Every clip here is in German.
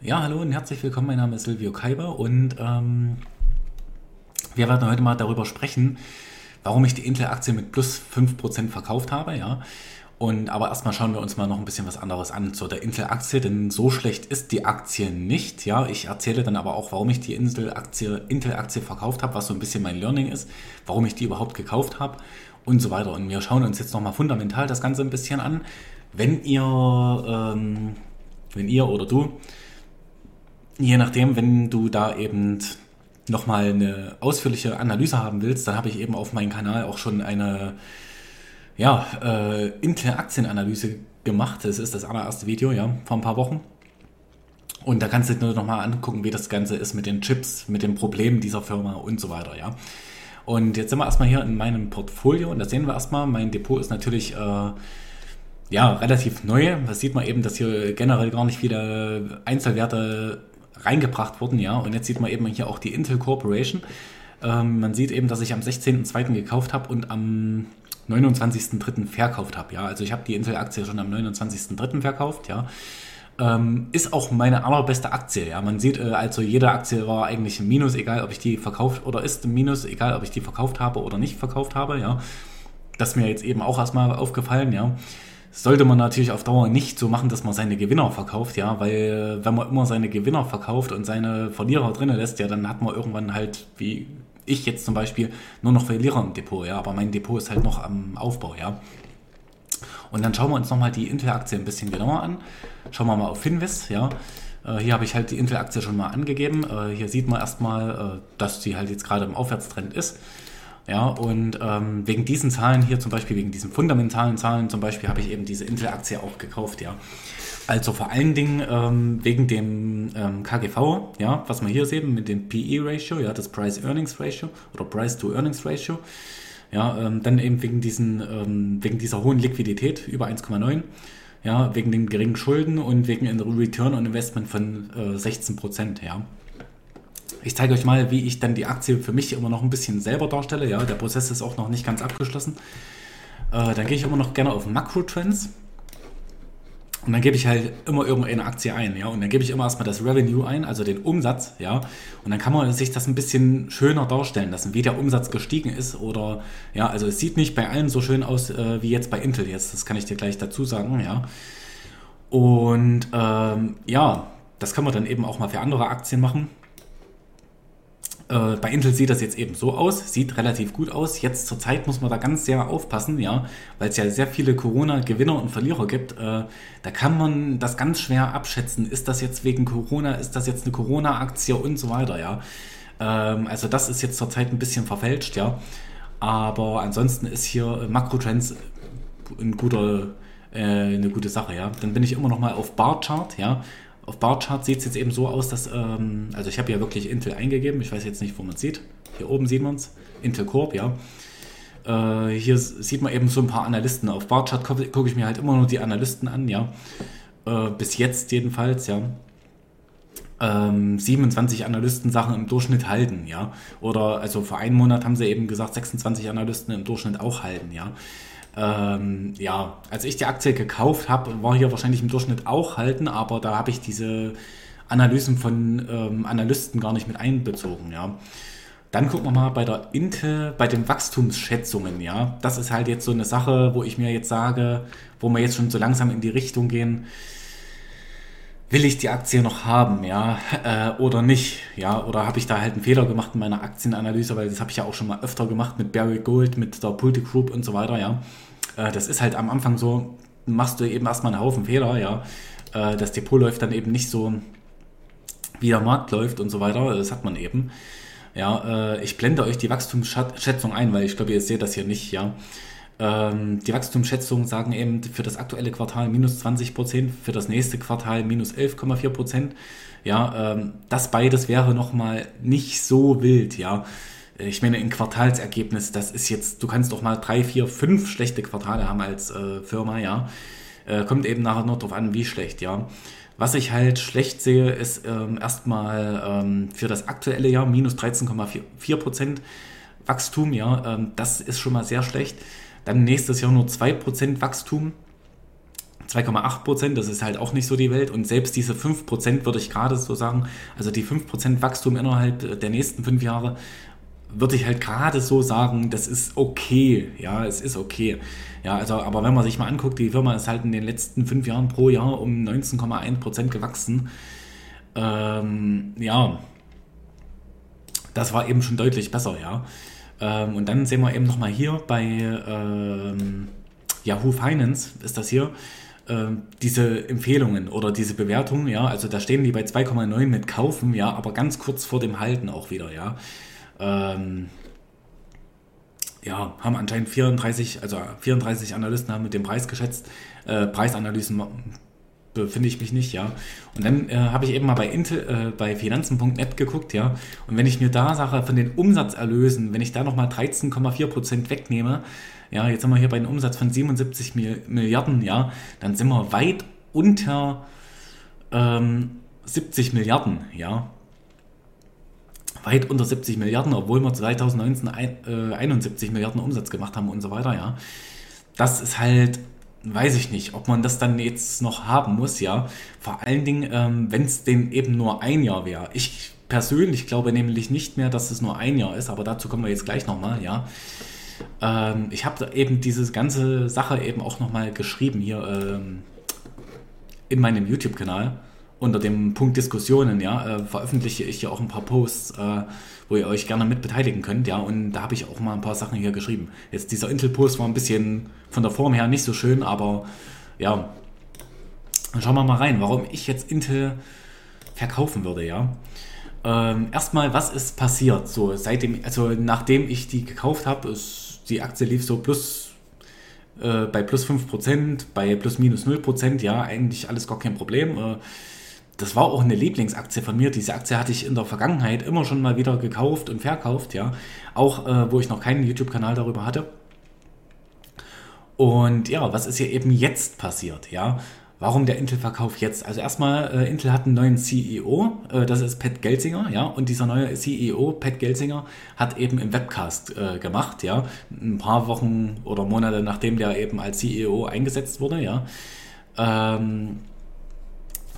Ja, hallo und herzlich willkommen. Mein Name ist Silvio Kaiber und ähm, wir werden heute mal darüber sprechen, warum ich die Intel-Aktie mit plus 5% verkauft habe. Ja. Und aber erstmal schauen wir uns mal noch ein bisschen was anderes an zu der Intel-Aktie, denn so schlecht ist die Aktie nicht. Ja, ich erzähle dann aber auch, warum ich die Intel-Aktie Intel -Aktie verkauft habe, was so ein bisschen mein Learning ist, warum ich die überhaupt gekauft habe und so weiter. Und wir schauen uns jetzt nochmal fundamental das Ganze ein bisschen an. Wenn ihr, ähm, wenn ihr oder du je nachdem, wenn du da eben nochmal eine ausführliche Analyse haben willst, dann habe ich eben auf meinem Kanal auch schon eine ja, äh, Intel-Aktienanalyse gemacht. Das ist das allererste Video, ja, vor ein paar Wochen. Und da kannst du dir nochmal angucken, wie das Ganze ist mit den Chips, mit den Problemen dieser Firma und so weiter, ja. Und jetzt sind wir erstmal hier in meinem Portfolio und da sehen wir erstmal, mein Depot ist natürlich äh, ja, relativ neu. Da sieht man eben, dass hier generell gar nicht viele Einzelwerte reingebracht wurden, ja. Und jetzt sieht man eben hier auch die Intel Corporation. Ähm, man sieht eben, dass ich am 16.02. gekauft habe und am 29.03. verkauft habe, ja. Also ich habe die Intel-Aktie schon am 29.03. verkauft, ja. Ähm, ist auch meine allerbeste Aktie, ja. Man sieht, äh, also jede Aktie war eigentlich ein Minus, egal ob ich die verkauft oder ist ein Minus, egal ob ich die verkauft habe oder nicht verkauft habe, ja. Das ist mir jetzt eben auch erstmal aufgefallen, ja sollte man natürlich auf Dauer nicht so machen, dass man seine Gewinner verkauft, ja, weil wenn man immer seine Gewinner verkauft und seine Verlierer drinnen lässt, ja, dann hat man irgendwann halt, wie ich jetzt zum Beispiel, nur noch Verlierer im Depot, ja, aber mein Depot ist halt noch am Aufbau, ja. Und dann schauen wir uns nochmal die Intel-Aktie ein bisschen genauer an. Schauen wir mal auf Finvis, ja. Äh, hier habe ich halt die Intel-Aktie schon mal angegeben. Äh, hier sieht man erstmal, äh, dass sie halt jetzt gerade im Aufwärtstrend ist. Ja, und ähm, wegen diesen Zahlen hier zum Beispiel, wegen diesen fundamentalen Zahlen zum Beispiel, habe ich eben diese Intel-Aktie auch gekauft, ja. Also vor allen Dingen ähm, wegen dem ähm, KGV, ja, was wir hier sehen mit dem PE-Ratio, ja, das Price-Earnings-Ratio oder Price-to-Earnings-Ratio. Ja, ähm, dann eben wegen, diesen, ähm, wegen dieser hohen Liquidität über 1,9, ja, wegen den geringen Schulden und wegen einem Return on Investment von äh, 16 Prozent, ja. Ich zeige euch mal, wie ich dann die Aktie für mich immer noch ein bisschen selber darstelle. Ja, der Prozess ist auch noch nicht ganz abgeschlossen. Äh, dann gehe ich immer noch gerne auf Makro-Trends. Und dann gebe ich halt immer irgendeine Aktie ein, ja. Und dann gebe ich immer erstmal das Revenue ein, also den Umsatz, ja. Und dann kann man sich das ein bisschen schöner darstellen lassen, wie der Umsatz gestiegen ist. Oder ja, also es sieht nicht bei allen so schön aus äh, wie jetzt bei Intel jetzt. Das kann ich dir gleich dazu sagen, ja. Und ähm, ja, das kann man dann eben auch mal für andere Aktien machen. Äh, bei Intel sieht das jetzt eben so aus, sieht relativ gut aus. Jetzt zur Zeit muss man da ganz sehr aufpassen, ja, weil es ja sehr viele Corona-Gewinner und Verlierer gibt. Äh, da kann man das ganz schwer abschätzen. Ist das jetzt wegen Corona, ist das jetzt eine Corona-Aktie und so weiter, ja. Ähm, also das ist jetzt zur Zeit ein bisschen verfälscht, ja. Aber ansonsten ist hier Makrotrends ein guter, äh, eine gute Sache, ja. Dann bin ich immer noch mal auf Barchart, ja. Auf Barchart sieht es jetzt eben so aus, dass, ähm, also ich habe ja wirklich Intel eingegeben, ich weiß jetzt nicht, wo man es sieht. Hier oben sieht man es, Intel Corp, ja. Äh, hier sieht man eben so ein paar Analysten. Auf Barchart gucke guck ich mir halt immer nur die Analysten an, ja. Äh, bis jetzt jedenfalls, ja. Ähm, 27 Analysten Sachen im Durchschnitt halten, ja. Oder also vor einem Monat haben sie eben gesagt, 26 Analysten im Durchschnitt auch halten, ja. Ähm, ja, als ich die Aktie gekauft habe, war hier wahrscheinlich im Durchschnitt auch halten, aber da habe ich diese Analysen von ähm, Analysten gar nicht mit einbezogen, ja. Dann gucken wir mal bei der Intel, bei den Wachstumsschätzungen, ja. Das ist halt jetzt so eine Sache, wo ich mir jetzt sage, wo wir jetzt schon so langsam in die Richtung gehen, will ich die Aktie noch haben, ja, äh, oder nicht, ja, oder habe ich da halt einen Fehler gemacht in meiner Aktienanalyse, weil das habe ich ja auch schon mal öfter gemacht mit Barry Gold, mit der Pulte Group und so weiter, ja. Äh, das ist halt am Anfang so, machst du eben erstmal einen Haufen Fehler, ja. Äh, das Depot läuft dann eben nicht so, wie der Markt läuft und so weiter. Das hat man eben. Ja, äh, ich blende euch die Wachstumsschätzung ein, weil ich glaube, ihr seht das hier nicht, ja. Ähm, die Wachstumsschätzungen sagen eben für das aktuelle Quartal minus 20 Prozent, für das nächste Quartal minus 11,4 Prozent. Ja, ähm, das beides wäre nochmal nicht so wild, ja. Ich meine, ein Quartalsergebnis, das ist jetzt, du kannst doch mal drei, vier, fünf schlechte Quartale haben als äh, Firma, ja. Äh, kommt eben nachher noch drauf an, wie schlecht, ja. Was ich halt schlecht sehe, ist ähm, erstmal ähm, für das aktuelle Jahr minus 13,4 Prozent Wachstum, ja. Ähm, das ist schon mal sehr schlecht. Dann nächstes Jahr nur 2% Wachstum. 2,8 Prozent, das ist halt auch nicht so die Welt. Und selbst diese 5 Prozent würde ich gerade so sagen, also die 5 Prozent Wachstum innerhalb der nächsten fünf Jahre, würde ich halt gerade so sagen, das ist okay. Ja, es ist okay. Ja, also, aber wenn man sich mal anguckt, die Firma ist halt in den letzten fünf Jahren pro Jahr um 19,1 Prozent gewachsen. Ähm, ja, das war eben schon deutlich besser, ja. Ähm, und dann sehen wir eben nochmal hier bei ähm, Yahoo Finance, ist das hier, ähm, diese Empfehlungen oder diese Bewertungen, ja, also da stehen die bei 2,9 mit kaufen, ja, aber ganz kurz vor dem Halten auch wieder, ja. Ähm, ja, haben anscheinend 34, also 34 Analysten haben mit dem Preis geschätzt. Äh, Preisanalysen befinde ich mich nicht, ja. Und dann äh, habe ich eben mal bei äh, bei finanzen.net geguckt, ja. Und wenn ich mir da sage, von den Umsatzerlösen, wenn ich da nochmal 13,4% wegnehme, ja, jetzt sind wir hier bei einem Umsatz von 77 Milliarden, ja, dann sind wir weit unter ähm, 70 Milliarden, ja weit unter 70 Milliarden, obwohl wir 2019 ein, äh, 71 Milliarden Umsatz gemacht haben und so weiter, ja. Das ist halt, weiß ich nicht, ob man das dann jetzt noch haben muss, ja. Vor allen Dingen, ähm, wenn es denn eben nur ein Jahr wäre. Ich persönlich glaube nämlich nicht mehr, dass es nur ein Jahr ist, aber dazu kommen wir jetzt gleich nochmal, ja. Ähm, ich habe eben diese ganze Sache eben auch nochmal geschrieben hier ähm, in meinem YouTube-Kanal unter dem Punkt Diskussionen, ja, äh, veröffentliche ich ja auch ein paar Posts, äh, wo ihr euch gerne mit beteiligen könnt, ja, und da habe ich auch mal ein paar Sachen hier geschrieben. Jetzt dieser Intel-Post war ein bisschen von der Form her nicht so schön, aber ja, dann schauen wir mal rein, warum ich jetzt Intel verkaufen würde, ja. Ähm, erstmal, was ist passiert? So, seitdem, also nachdem ich die gekauft habe, die Aktie lief so plus äh, bei plus 5%, bei plus minus 0%, ja, eigentlich alles gar kein Problem. Äh, das war auch eine Lieblingsaktie von mir. Diese Aktie hatte ich in der Vergangenheit immer schon mal wieder gekauft und verkauft, ja. Auch äh, wo ich noch keinen YouTube-Kanal darüber hatte. Und ja, was ist hier eben jetzt passiert, ja? Warum der Intel-Verkauf jetzt? Also erstmal, äh, Intel hat einen neuen CEO, äh, das ist Pat Gelsinger, ja, und dieser neue CEO, Pat Gelsinger, hat eben im Webcast äh, gemacht, ja, ein paar Wochen oder Monate nachdem der eben als CEO eingesetzt wurde, ja. Ähm,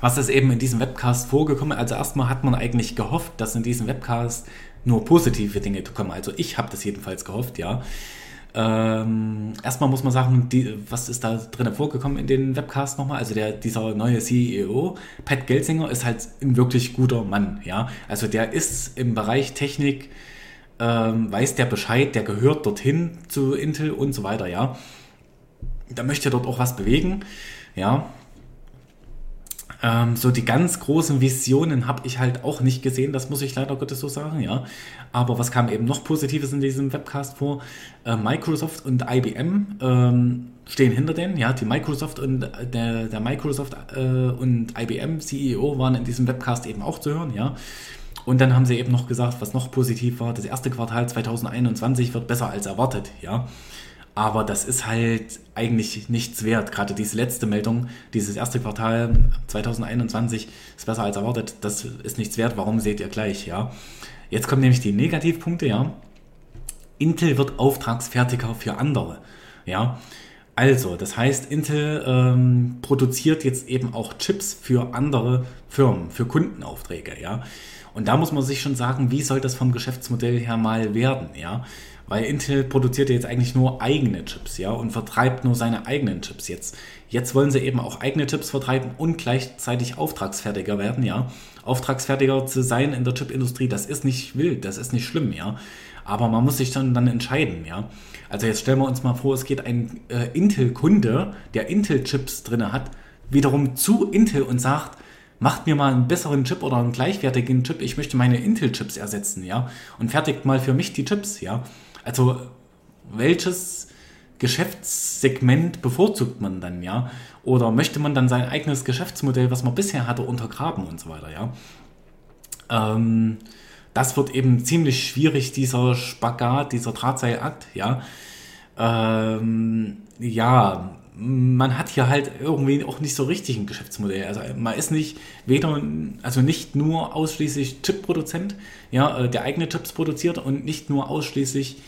was ist eben in diesem Webcast vorgekommen? Also erstmal hat man eigentlich gehofft, dass in diesem Webcast nur positive Dinge kommen. Also ich habe das jedenfalls gehofft, ja. Ähm, erstmal muss man sagen, die, was ist da drin vorgekommen in den Webcast nochmal? Also der, dieser neue CEO, Pat Gelsinger, ist halt ein wirklich guter Mann, ja. Also der ist im Bereich Technik, ähm, weiß der Bescheid, der gehört dorthin zu Intel und so weiter, ja. Da möchte dort auch was bewegen, ja. Ähm, so die ganz großen Visionen habe ich halt auch nicht gesehen, das muss ich leider Gottes so sagen, ja. Aber was kam eben noch Positives in diesem Webcast vor? Äh, Microsoft und IBM ähm, stehen hinter denen, ja. Die Microsoft und äh, der, der Microsoft äh, und IBM CEO waren in diesem Webcast eben auch zu hören, ja. Und dann haben sie eben noch gesagt, was noch positiv war, das erste Quartal 2021 wird besser als erwartet, ja. Aber das ist halt eigentlich nichts wert. Gerade diese letzte Meldung, dieses erste Quartal 2021 ist besser als erwartet. Das ist nichts wert. Warum seht ihr gleich, ja? Jetzt kommen nämlich die Negativpunkte, ja. Intel wird Auftragsfertiger für andere, ja. Also, das heißt, Intel ähm, produziert jetzt eben auch Chips für andere Firmen, für Kundenaufträge, ja. Und da muss man sich schon sagen, wie soll das vom Geschäftsmodell her mal werden, ja? Weil Intel produziert jetzt eigentlich nur eigene Chips, ja, und vertreibt nur seine eigenen Chips jetzt. Jetzt wollen sie eben auch eigene Chips vertreiben und gleichzeitig Auftragsfertiger werden, ja. Auftragsfertiger zu sein in der Chipindustrie, das ist nicht wild, das ist nicht schlimm, ja. Aber man muss sich dann, dann entscheiden, ja. Also jetzt stellen wir uns mal vor, es geht ein äh, Intel-Kunde, der Intel-Chips drin hat, wiederum zu Intel und sagt, macht mir mal einen besseren Chip oder einen gleichwertigen Chip, ich möchte meine Intel-Chips ersetzen, ja. Und fertigt mal für mich die Chips, ja. Also welches Geschäftssegment bevorzugt man dann, ja? Oder möchte man dann sein eigenes Geschäftsmodell, was man bisher hatte, untergraben und so weiter, ja? Ähm, das wird eben ziemlich schwierig, dieser Spagat, dieser Drahtseilakt, ja? Ähm, ja, man hat hier halt irgendwie auch nicht so richtig ein Geschäftsmodell. Also man ist nicht weder, also nicht nur ausschließlich Chip-Produzent, ja, äh, der eigene Chips produziert und nicht nur ausschließlich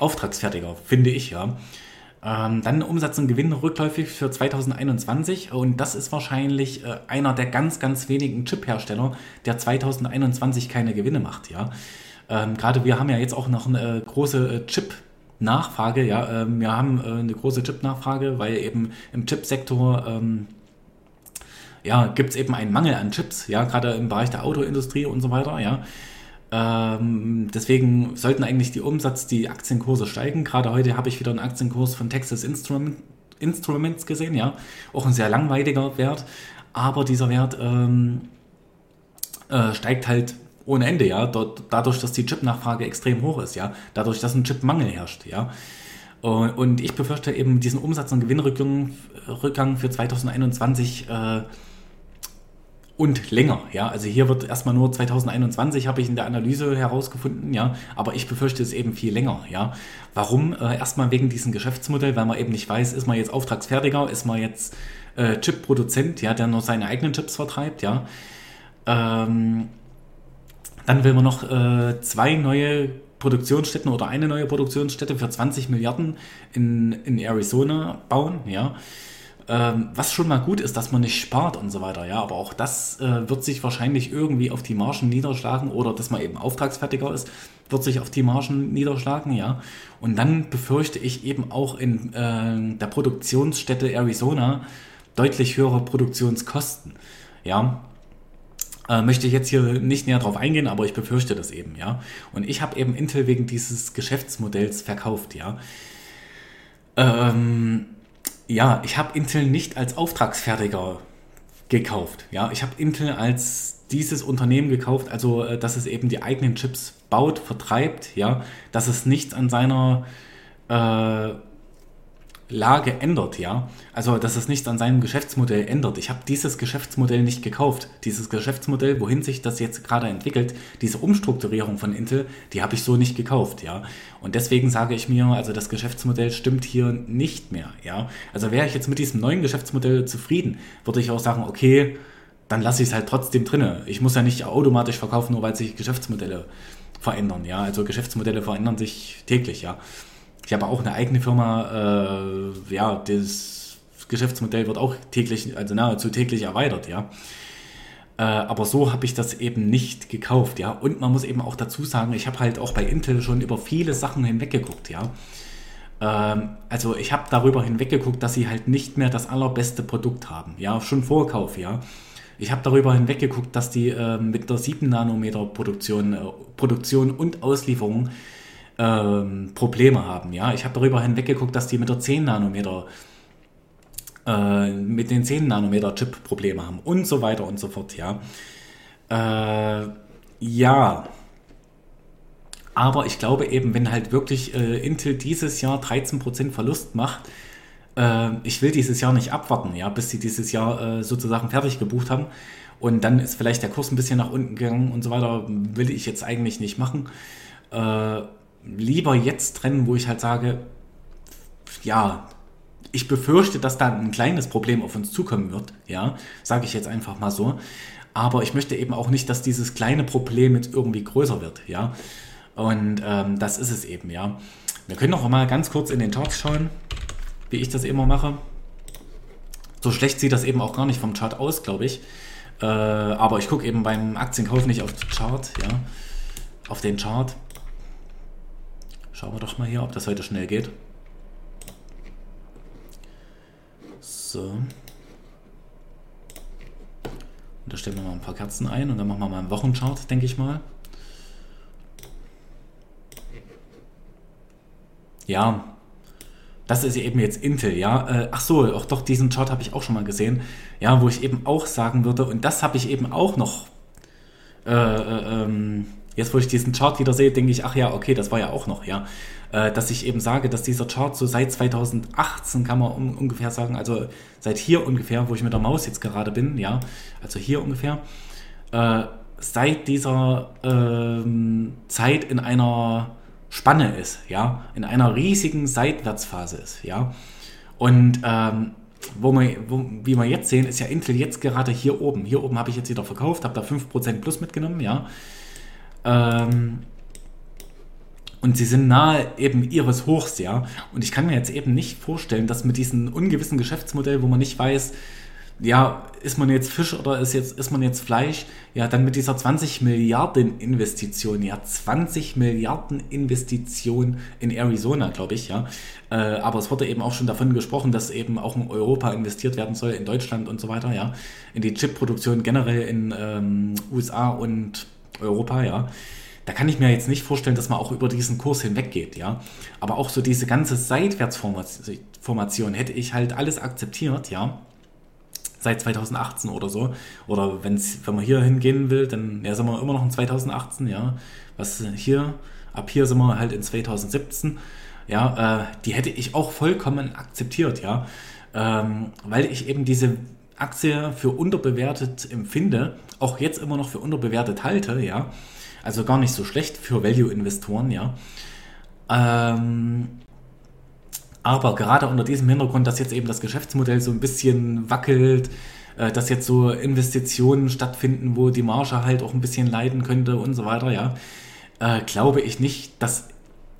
Auftragsfertiger, finde ich ja. Ähm, dann Umsatz und Gewinn rückläufig für 2021 und das ist wahrscheinlich äh, einer der ganz, ganz wenigen Chip-Hersteller, der 2021 keine Gewinne macht. Ja, ähm, gerade wir haben ja jetzt auch noch eine äh, große äh, Chip- Nachfrage, ja, ähm, wir haben äh, eine große Chip-Nachfrage, weil eben im Chipsektor ähm, ja, gibt es eben einen Mangel an Chips, ja, gerade im Bereich der Autoindustrie und so weiter, ja. Ähm, deswegen sollten eigentlich die Umsatz, die Aktienkurse steigen. Gerade heute habe ich wieder einen Aktienkurs von Texas Instrument, Instruments gesehen, ja. Auch ein sehr langweiliger Wert. Aber dieser Wert ähm, äh, steigt halt ohne Ende, ja. Dort, dadurch, dass die Chip-Nachfrage extrem hoch ist, ja. Dadurch, dass ein Chip-Mangel herrscht, ja. Und, ich befürchte eben diesen Umsatz- und Gewinnrückgang Rückgang für 2021 äh, und länger. Ja, also hier wird erstmal nur 2021 habe ich in der Analyse herausgefunden, ja, aber ich befürchte es eben viel länger. Ja, warum? Äh, erstmal wegen diesem Geschäftsmodell, weil man eben nicht weiß, ist man jetzt Auftragsfertiger, ist man jetzt äh, Chip-Produzent, ja, der nur seine eigenen Chips vertreibt, ja. Ähm, dann will man noch äh, zwei neue Produktionsstätten oder eine neue Produktionsstätte für 20 Milliarden in, in Arizona bauen, ja. Ähm, was schon mal gut ist, dass man nicht spart und so weiter, ja, aber auch das äh, wird sich wahrscheinlich irgendwie auf die Margen niederschlagen oder dass man eben auftragsfertiger ist, wird sich auf die Margen niederschlagen, ja. Und dann befürchte ich eben auch in äh, der Produktionsstätte Arizona deutlich höhere Produktionskosten, ja. Äh, möchte ich jetzt hier nicht näher drauf eingehen, aber ich befürchte das eben, ja. Und ich habe eben Intel wegen dieses Geschäftsmodells verkauft, ja. Ähm, ja, ich habe Intel nicht als Auftragsfertiger gekauft. Ja, ich habe Intel als dieses Unternehmen gekauft, also äh, dass es eben die eigenen Chips baut, vertreibt, ja, dass es nichts an seiner äh, Lage ändert, ja. Also, dass es nichts an seinem Geschäftsmodell ändert. Ich habe dieses Geschäftsmodell nicht gekauft. Dieses Geschäftsmodell, wohin sich das jetzt gerade entwickelt, diese Umstrukturierung von Intel, die habe ich so nicht gekauft, ja. Und deswegen sage ich mir, also das Geschäftsmodell stimmt hier nicht mehr, ja. Also wäre ich jetzt mit diesem neuen Geschäftsmodell zufrieden, würde ich auch sagen, okay, dann lasse ich es halt trotzdem drinne. Ich muss ja nicht automatisch verkaufen, nur weil sich Geschäftsmodelle verändern, ja. Also Geschäftsmodelle verändern sich täglich, ja. Ich habe auch eine eigene Firma, äh, ja, das Geschäftsmodell wird auch täglich, also nahezu täglich erweitert, ja. Äh, aber so habe ich das eben nicht gekauft, ja. Und man muss eben auch dazu sagen, ich habe halt auch bei Intel schon über viele Sachen hinweggeguckt, ja. Ähm, also ich habe darüber hinweggeguckt, dass sie halt nicht mehr das allerbeste Produkt haben, ja, schon Vorkauf, ja. Ich habe darüber hinweggeguckt, dass die äh, mit der 7 Nanometer Produktion, äh, Produktion und Auslieferung ähm, Probleme haben. Ja, ich habe darüber hinweggeguckt, dass die mit der 10 Nanometer äh, mit den 10 Nanometer Chip Probleme haben und so weiter und so fort. Ja, äh, ja. Aber ich glaube eben, wenn halt wirklich äh, Intel dieses Jahr 13% Verlust macht, äh, ich will dieses Jahr nicht abwarten, ja, bis sie dieses Jahr äh, sozusagen fertig gebucht haben. Und dann ist vielleicht der Kurs ein bisschen nach unten gegangen und so weiter. Will ich jetzt eigentlich nicht machen. Lieber jetzt trennen, wo ich halt sage, ja, ich befürchte, dass da ein kleines Problem auf uns zukommen wird, ja, sage ich jetzt einfach mal so. Aber ich möchte eben auch nicht, dass dieses kleine Problem jetzt irgendwie größer wird, ja. Und ähm, das ist es eben, ja. Wir können noch mal ganz kurz in den Charts schauen, wie ich das immer mache. So schlecht sieht das eben auch gar nicht vom Chart aus, glaube ich. Äh, aber ich gucke eben beim Aktienkauf nicht auf den Chart, ja, auf den Chart. Schauen wir doch mal hier, ob das heute schnell geht. So. Und da stellen wir mal ein paar Kerzen ein und dann machen wir mal einen Wochenchart, denke ich mal. Ja, das ist eben jetzt Intel, ja. Äh, ach so, auch doch, diesen Chart habe ich auch schon mal gesehen. Ja, wo ich eben auch sagen würde, und das habe ich eben auch noch äh, äh, ähm, Jetzt, wo ich diesen Chart wieder sehe, denke ich, ach ja, okay, das war ja auch noch, ja. Äh, dass ich eben sage, dass dieser Chart so seit 2018 kann man ungefähr sagen, also seit hier ungefähr, wo ich mit der Maus jetzt gerade bin, ja, also hier ungefähr, äh, seit dieser ähm, Zeit in einer Spanne ist, ja, in einer riesigen Seitwärtsphase ist, ja. Und ähm, wo wir, wo, wie wir jetzt sehen, ist ja Intel jetzt gerade hier oben. Hier oben habe ich jetzt wieder verkauft, habe da 5% plus mitgenommen, ja. Ähm, Und sie sind nahe eben ihres Hochs, ja. Und ich kann mir jetzt eben nicht vorstellen, dass mit diesem ungewissen Geschäftsmodell, wo man nicht weiß, ja, ist man jetzt Fisch oder ist, jetzt, ist man jetzt Fleisch? Ja, dann mit dieser 20 Milliarden Investition, ja, 20 Milliarden Investition in Arizona, glaube ich, ja. Äh, aber es wurde eben auch schon davon gesprochen, dass eben auch in Europa investiert werden soll, in Deutschland und so weiter, ja. In die Chip-Produktion generell in ähm, USA und Europa, ja. Da kann ich mir jetzt nicht vorstellen, dass man auch über diesen Kurs hinweggeht, ja. Aber auch so diese ganze Seitwärtsformation hätte ich halt alles akzeptiert, ja seit 2018 oder so. Oder wenn's, wenn man hier hingehen will, dann ja, sind wir immer noch in 2018, ja. Was hier, ab hier sind wir halt in 2017. Ja, äh, die hätte ich auch vollkommen akzeptiert, ja. Ähm, weil ich eben diese Aktie für unterbewertet empfinde, auch jetzt immer noch für unterbewertet halte, ja. Also gar nicht so schlecht für Value-Investoren, ja. Ähm, aber gerade unter diesem Hintergrund, dass jetzt eben das Geschäftsmodell so ein bisschen wackelt, äh, dass jetzt so Investitionen stattfinden, wo die Marge halt auch ein bisschen leiden könnte und so weiter, ja, äh, glaube ich nicht, dass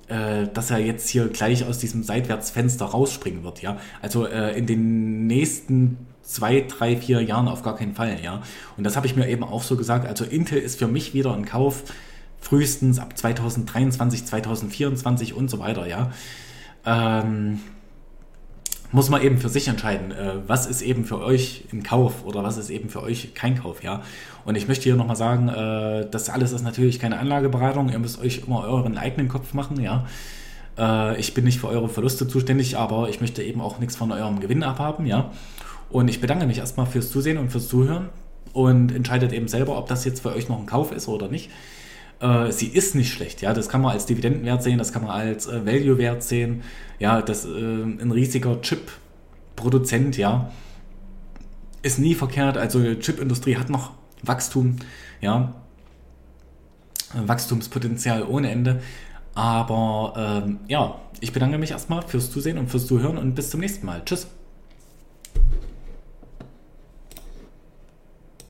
äh, dass er jetzt hier gleich aus diesem Seitwärtsfenster rausspringen wird, ja. Also äh, in den nächsten zwei, drei, vier Jahren auf gar keinen Fall, ja. Und das habe ich mir eben auch so gesagt. Also Intel ist für mich wieder ein Kauf frühestens ab 2023, 2024 und so weiter, ja ähm, muss man eben für sich entscheiden, äh, was ist eben für euch ein Kauf oder was ist eben für euch kein Kauf, ja. Und ich möchte hier nochmal sagen, äh, das alles ist natürlich keine Anlageberatung, ihr müsst euch immer euren eigenen Kopf machen, ja. Äh, ich bin nicht für eure Verluste zuständig, aber ich möchte eben auch nichts von eurem Gewinn abhaben, ja. Und ich bedanke mich erstmal fürs Zusehen und fürs Zuhören und entscheidet eben selber, ob das jetzt für euch noch ein Kauf ist oder nicht. Äh, sie ist nicht schlecht, ja, das kann man als Dividendenwert sehen, das kann man als äh, Value-Wert sehen, ja, das äh, ein riesiger Chip-Produzent, ja, ist nie verkehrt, also die Chip-Industrie hat noch Wachstum, ja, Wachstumspotenzial ohne Ende, aber ähm, ja, ich bedanke mich erstmal fürs Zusehen und fürs Zuhören und bis zum nächsten Mal. Tschüss.